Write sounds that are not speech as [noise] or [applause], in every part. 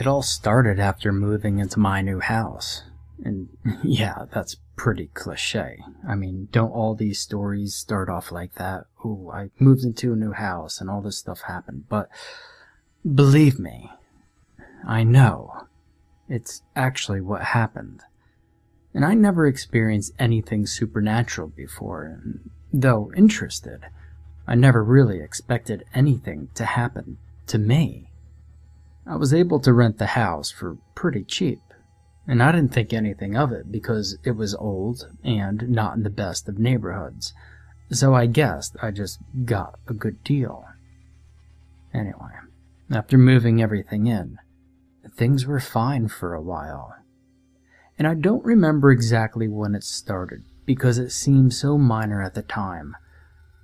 It all started after moving into my new house. And [laughs] yeah, that's pretty cliche. I mean, don't all these stories start off like that? Ooh, I moved into a new house and all this stuff happened. But believe me, I know. It's actually what happened. And I never experienced anything supernatural before, and though interested, I never really expected anything to happen to me. I was able to rent the house for pretty cheap, and I didn't think anything of it because it was old and not in the best of neighborhoods, so I guessed I just got a good deal. Anyway, after moving everything in, things were fine for a while. And I don't remember exactly when it started because it seemed so minor at the time.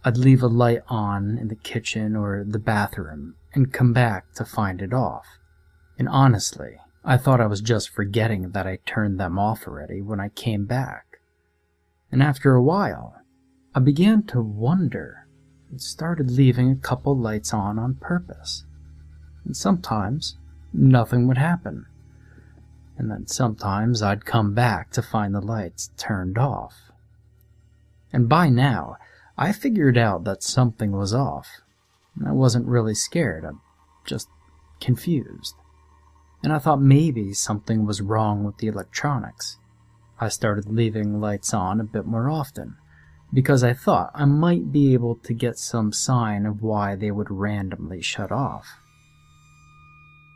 I'd leave a light on in the kitchen or the bathroom and come back to find it off. And honestly, I thought I was just forgetting that I turned them off already when I came back. And after a while, I began to wonder and started leaving a couple lights on on purpose. And sometimes nothing would happen. And then sometimes I'd come back to find the lights turned off. And by now, I figured out that something was off. I wasn't really scared, I'm just confused. And I thought maybe something was wrong with the electronics. I started leaving lights on a bit more often, because I thought I might be able to get some sign of why they would randomly shut off.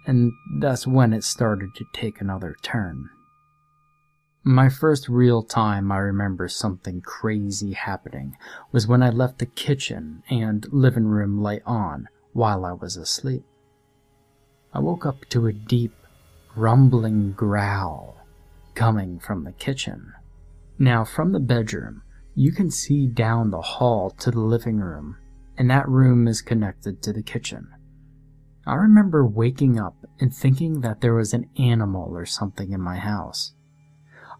And that's when it started to take another turn. My first real time I remember something crazy happening was when I left the kitchen and living room light on while I was asleep. I woke up to a deep, rumbling growl coming from the kitchen. Now, from the bedroom, you can see down the hall to the living room, and that room is connected to the kitchen. I remember waking up and thinking that there was an animal or something in my house.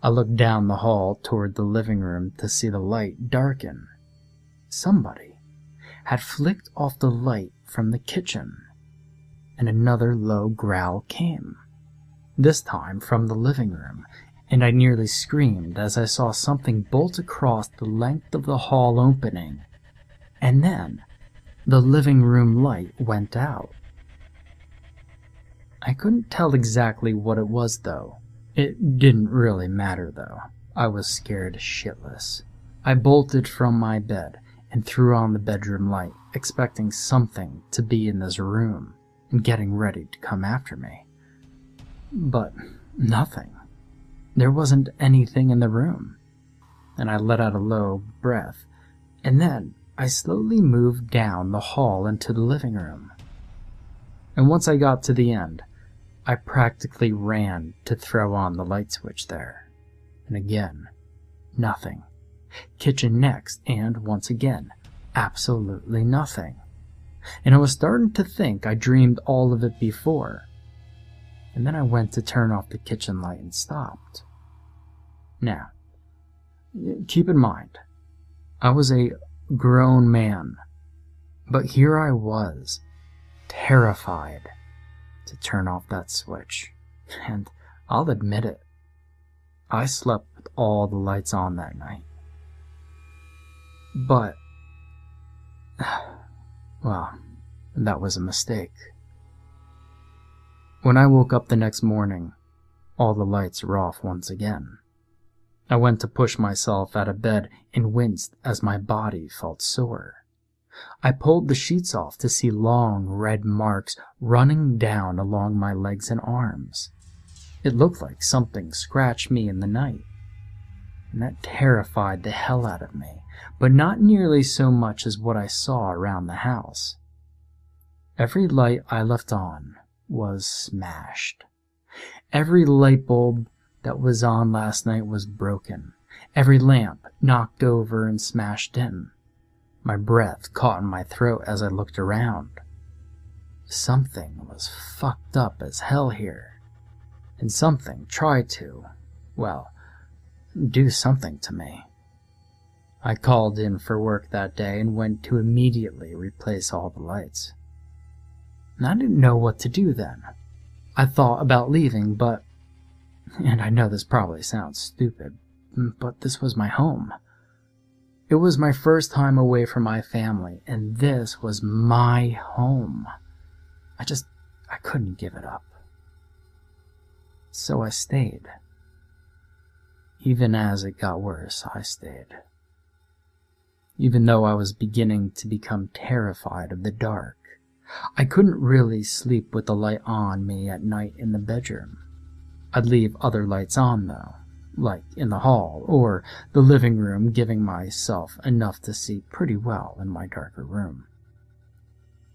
I looked down the hall toward the living room to see the light darken. Somebody had flicked off the light from the kitchen, and another low growl came, this time from the living room, and I nearly screamed as I saw something bolt across the length of the hall opening, and then the living room light went out. I couldn't tell exactly what it was, though. It didn't really matter, though. I was scared shitless. I bolted from my bed and threw on the bedroom light, expecting something to be in this room and getting ready to come after me. But nothing. There wasn't anything in the room. And I let out a low breath, and then I slowly moved down the hall into the living room. And once I got to the end, I practically ran to throw on the light switch there. And again, nothing. Kitchen next, and once again, absolutely nothing. And I was starting to think I dreamed all of it before. And then I went to turn off the kitchen light and stopped. Now, keep in mind, I was a grown man, but here I was, terrified to turn off that switch. [laughs] And I'll admit it, I slept with all the lights on that night. But, [sighs] well, that was a mistake. When I woke up the next morning, all the lights were off once again. I went to push myself out of bed and winced as my body felt sore. I pulled the sheets off to see long red marks running down along my legs and arms. It looked like something scratched me in the night. And that terrified the hell out of me but not nearly so much as what I saw around the house. Every light I left on was smashed. Every light bulb that was on last night was broken, every lamp knocked over and smashed in. My breath caught in my throat as I looked around. Something was fucked up as hell here, and something tried to, well, do something to me. I called in for work that day and went to immediately replace all the lights. I didn't know what to do then. I thought about leaving, but. And I know this probably sounds stupid, but this was my home. It was my first time away from my family, and this was my home. I just. I couldn't give it up. So I stayed. Even as it got worse, I stayed. Even though I was beginning to become terrified of the dark, I couldn't really sleep with the light on me at night in the bedroom. I'd leave other lights on, though, like in the hall or the living room, giving myself enough to see pretty well in my darker room.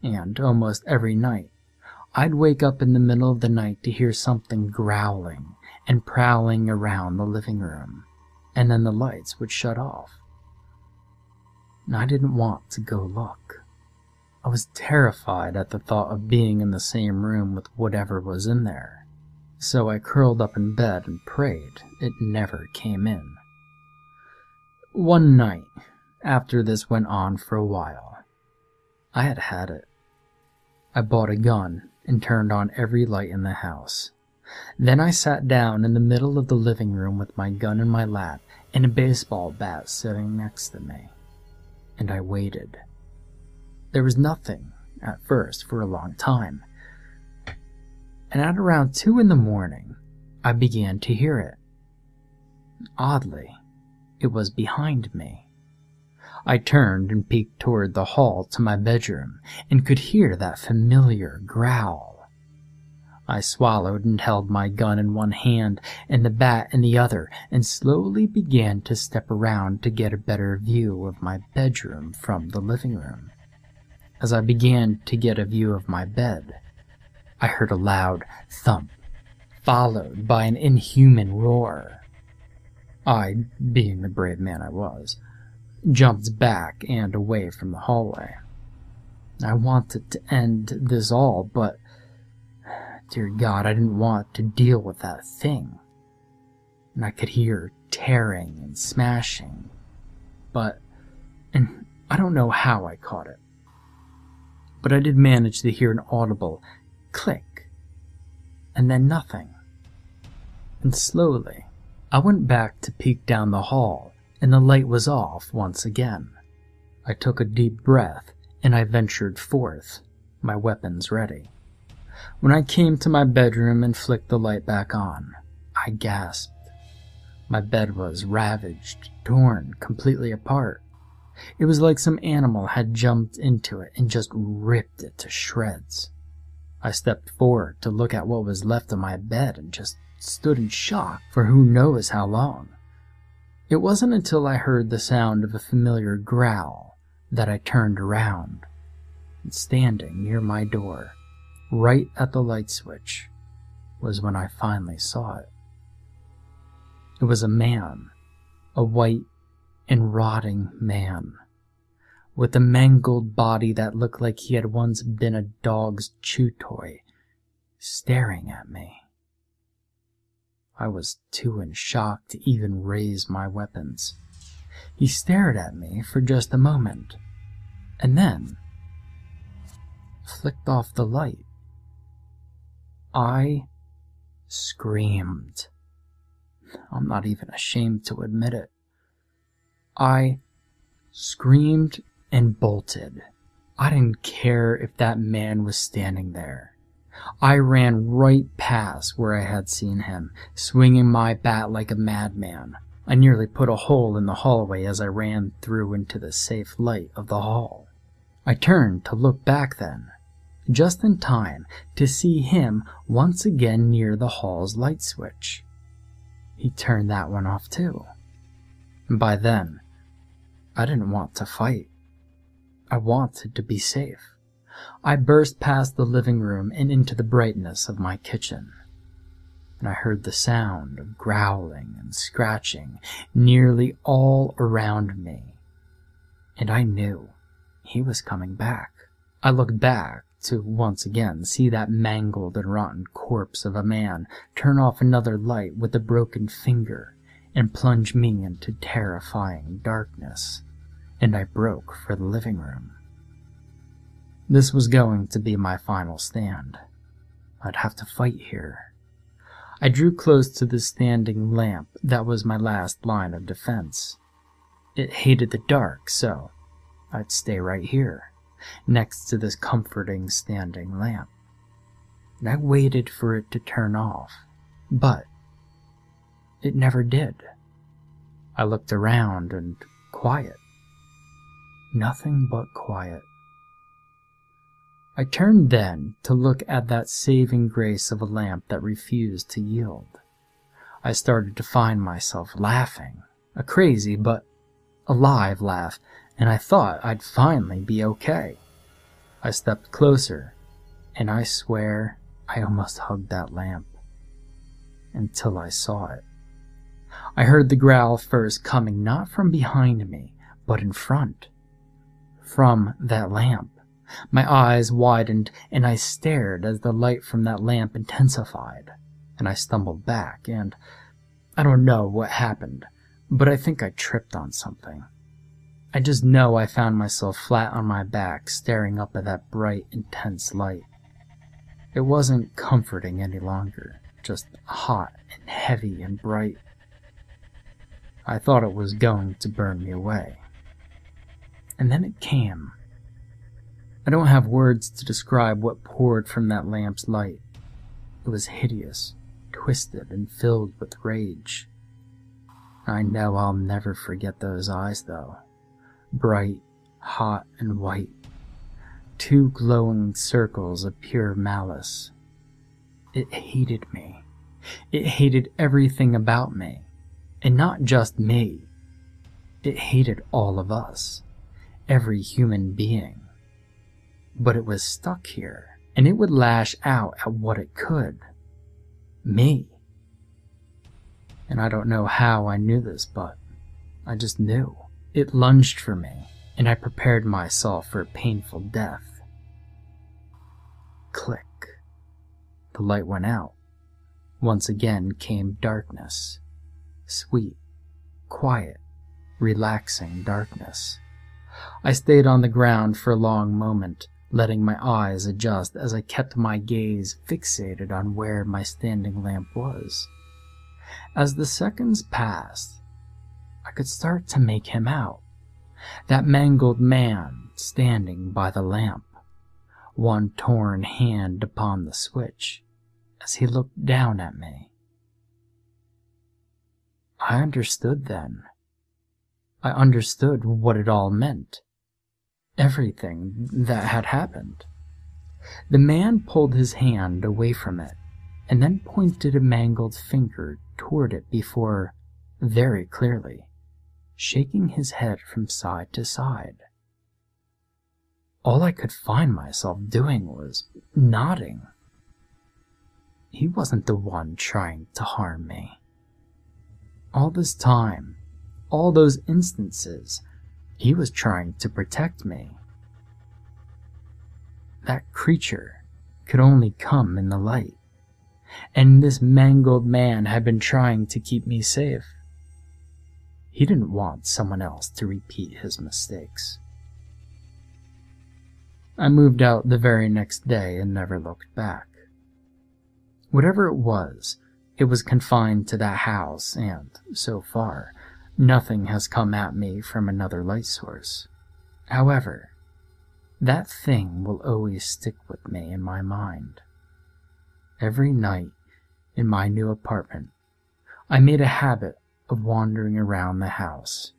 And almost every night, I'd wake up in the middle of the night to hear something growling and prowling around the living room, and then the lights would shut off. And I didn't want to go look. I was terrified at the thought of being in the same room with whatever was in there, so I curled up in bed and prayed it never came in. One night, after this went on for a while, I had had it. I bought a gun and turned on every light in the house. Then I sat down in the middle of the living room with my gun in my lap and a baseball bat sitting next to me. And I waited. There was nothing, at first, for a long time. And at around two in the morning, I began to hear it. Oddly, it was behind me. I turned and peeked toward the hall to my bedroom and could hear that familiar growl. I swallowed and held my gun in one hand and the bat in the other, and slowly began to step around to get a better view of my bedroom from the living room. As I began to get a view of my bed, I heard a loud thump, followed by an inhuman roar. I, being the brave man I was, jumped back and away from the hallway. I wanted to end this all, but Dear God, I didn't want to deal with that thing. And I could hear tearing and smashing. But, and I don't know how I caught it. But I did manage to hear an audible click. And then nothing. And slowly, I went back to peek down the hall, and the light was off once again. I took a deep breath, and I ventured forth, my weapons ready. When I came to my bedroom and flicked the light back on, I gasped. My bed was ravaged, torn completely apart. It was like some animal had jumped into it and just ripped it to shreds. I stepped forward to look at what was left of my bed and just stood in shock for who knows how long. It wasn't until I heard the sound of a familiar growl that I turned around. And standing near my door right at the light switch, was when I finally saw it. It was a man, a white and rotting man, with a mangled body that looked like he had once been a dog's chew toy, staring at me. I was too in shock to even raise my weapons. He stared at me for just a moment, and then flicked off the light. I screamed. I'm not even ashamed to admit it. I screamed and bolted. I didn't care if that man was standing there. I ran right past where I had seen him, swinging my bat like a madman. I nearly put a hole in the hallway as I ran through into the safe light of the hall. I turned to look back then, just in time to see him once again near the hall's light switch. He turned that one off too. By then, I didn't want to fight. I wanted to be safe. I burst past the living room and into the brightness of my kitchen. And I heard the sound of growling and scratching nearly all around me. And I knew he was coming back. I looked back to once again see that mangled and rotten corpse of a man turn off another light with a broken finger and plunge me into terrifying darkness. And I broke for the living room. This was going to be my final stand. I'd have to fight here. I drew close to the standing lamp that was my last line of defense. It hated the dark, so I'd stay right here, next to this comforting standing lamp. And I waited for it to turn off, but it never did. I looked around and quiet. Nothing but quiet. I turned then to look at that saving grace of a lamp that refused to yield. I started to find myself laughing, a crazy but alive laugh, and I thought I'd finally be okay. I stepped closer, and I swear I almost hugged that lamp until I saw it. I heard the growl first coming not from behind me, but in front, from that lamp. My eyes widened, and I stared as the light from that lamp intensified, and I stumbled back, and I don't know what happened, but I think I tripped on something. I just know I found myself flat on my back, staring up at that bright, intense light. It wasn't comforting any longer, just hot and heavy and bright. I thought it was going to burn me away. And then it came I don't have words to describe what poured from that lamp's light. It was hideous, twisted, and filled with rage. I know I'll never forget those eyes, though. Bright, hot, and white. Two glowing circles of pure malice. It hated me. It hated everything about me. And not just me. It hated all of us. Every human being but it was stuck here, and it would lash out at what it could. Me. And I don't know how I knew this, but I just knew. It lunged for me, and I prepared myself for a painful death. Click. The light went out. Once again came darkness. Sweet, quiet, relaxing darkness. I stayed on the ground for a long moment, letting my eyes adjust as I kept my gaze fixated on where my standing lamp was. As the seconds passed, I could start to make him out. That mangled man standing by the lamp, one torn hand upon the switch as he looked down at me. I understood then. I understood what it all meant everything that had happened. The man pulled his hand away from it and then pointed a mangled finger toward it before, very clearly, shaking his head from side to side. All I could find myself doing was nodding. He wasn't the one trying to harm me. All this time, all those instances, he was trying to protect me. That creature could only come in the light, and this mangled man had been trying to keep me safe. He didn't want someone else to repeat his mistakes. I moved out the very next day and never looked back. Whatever it was, it was confined to that house, and, so far, Nothing has come at me from another light source. However, that thing will always stick with me in my mind. Every night in my new apartment, I made a habit of wandering around the house,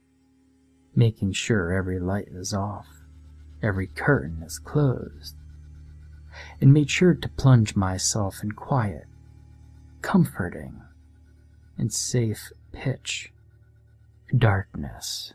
making sure every light is off, every curtain is closed, and made sure to plunge myself in quiet, comforting, and safe pitch darkness.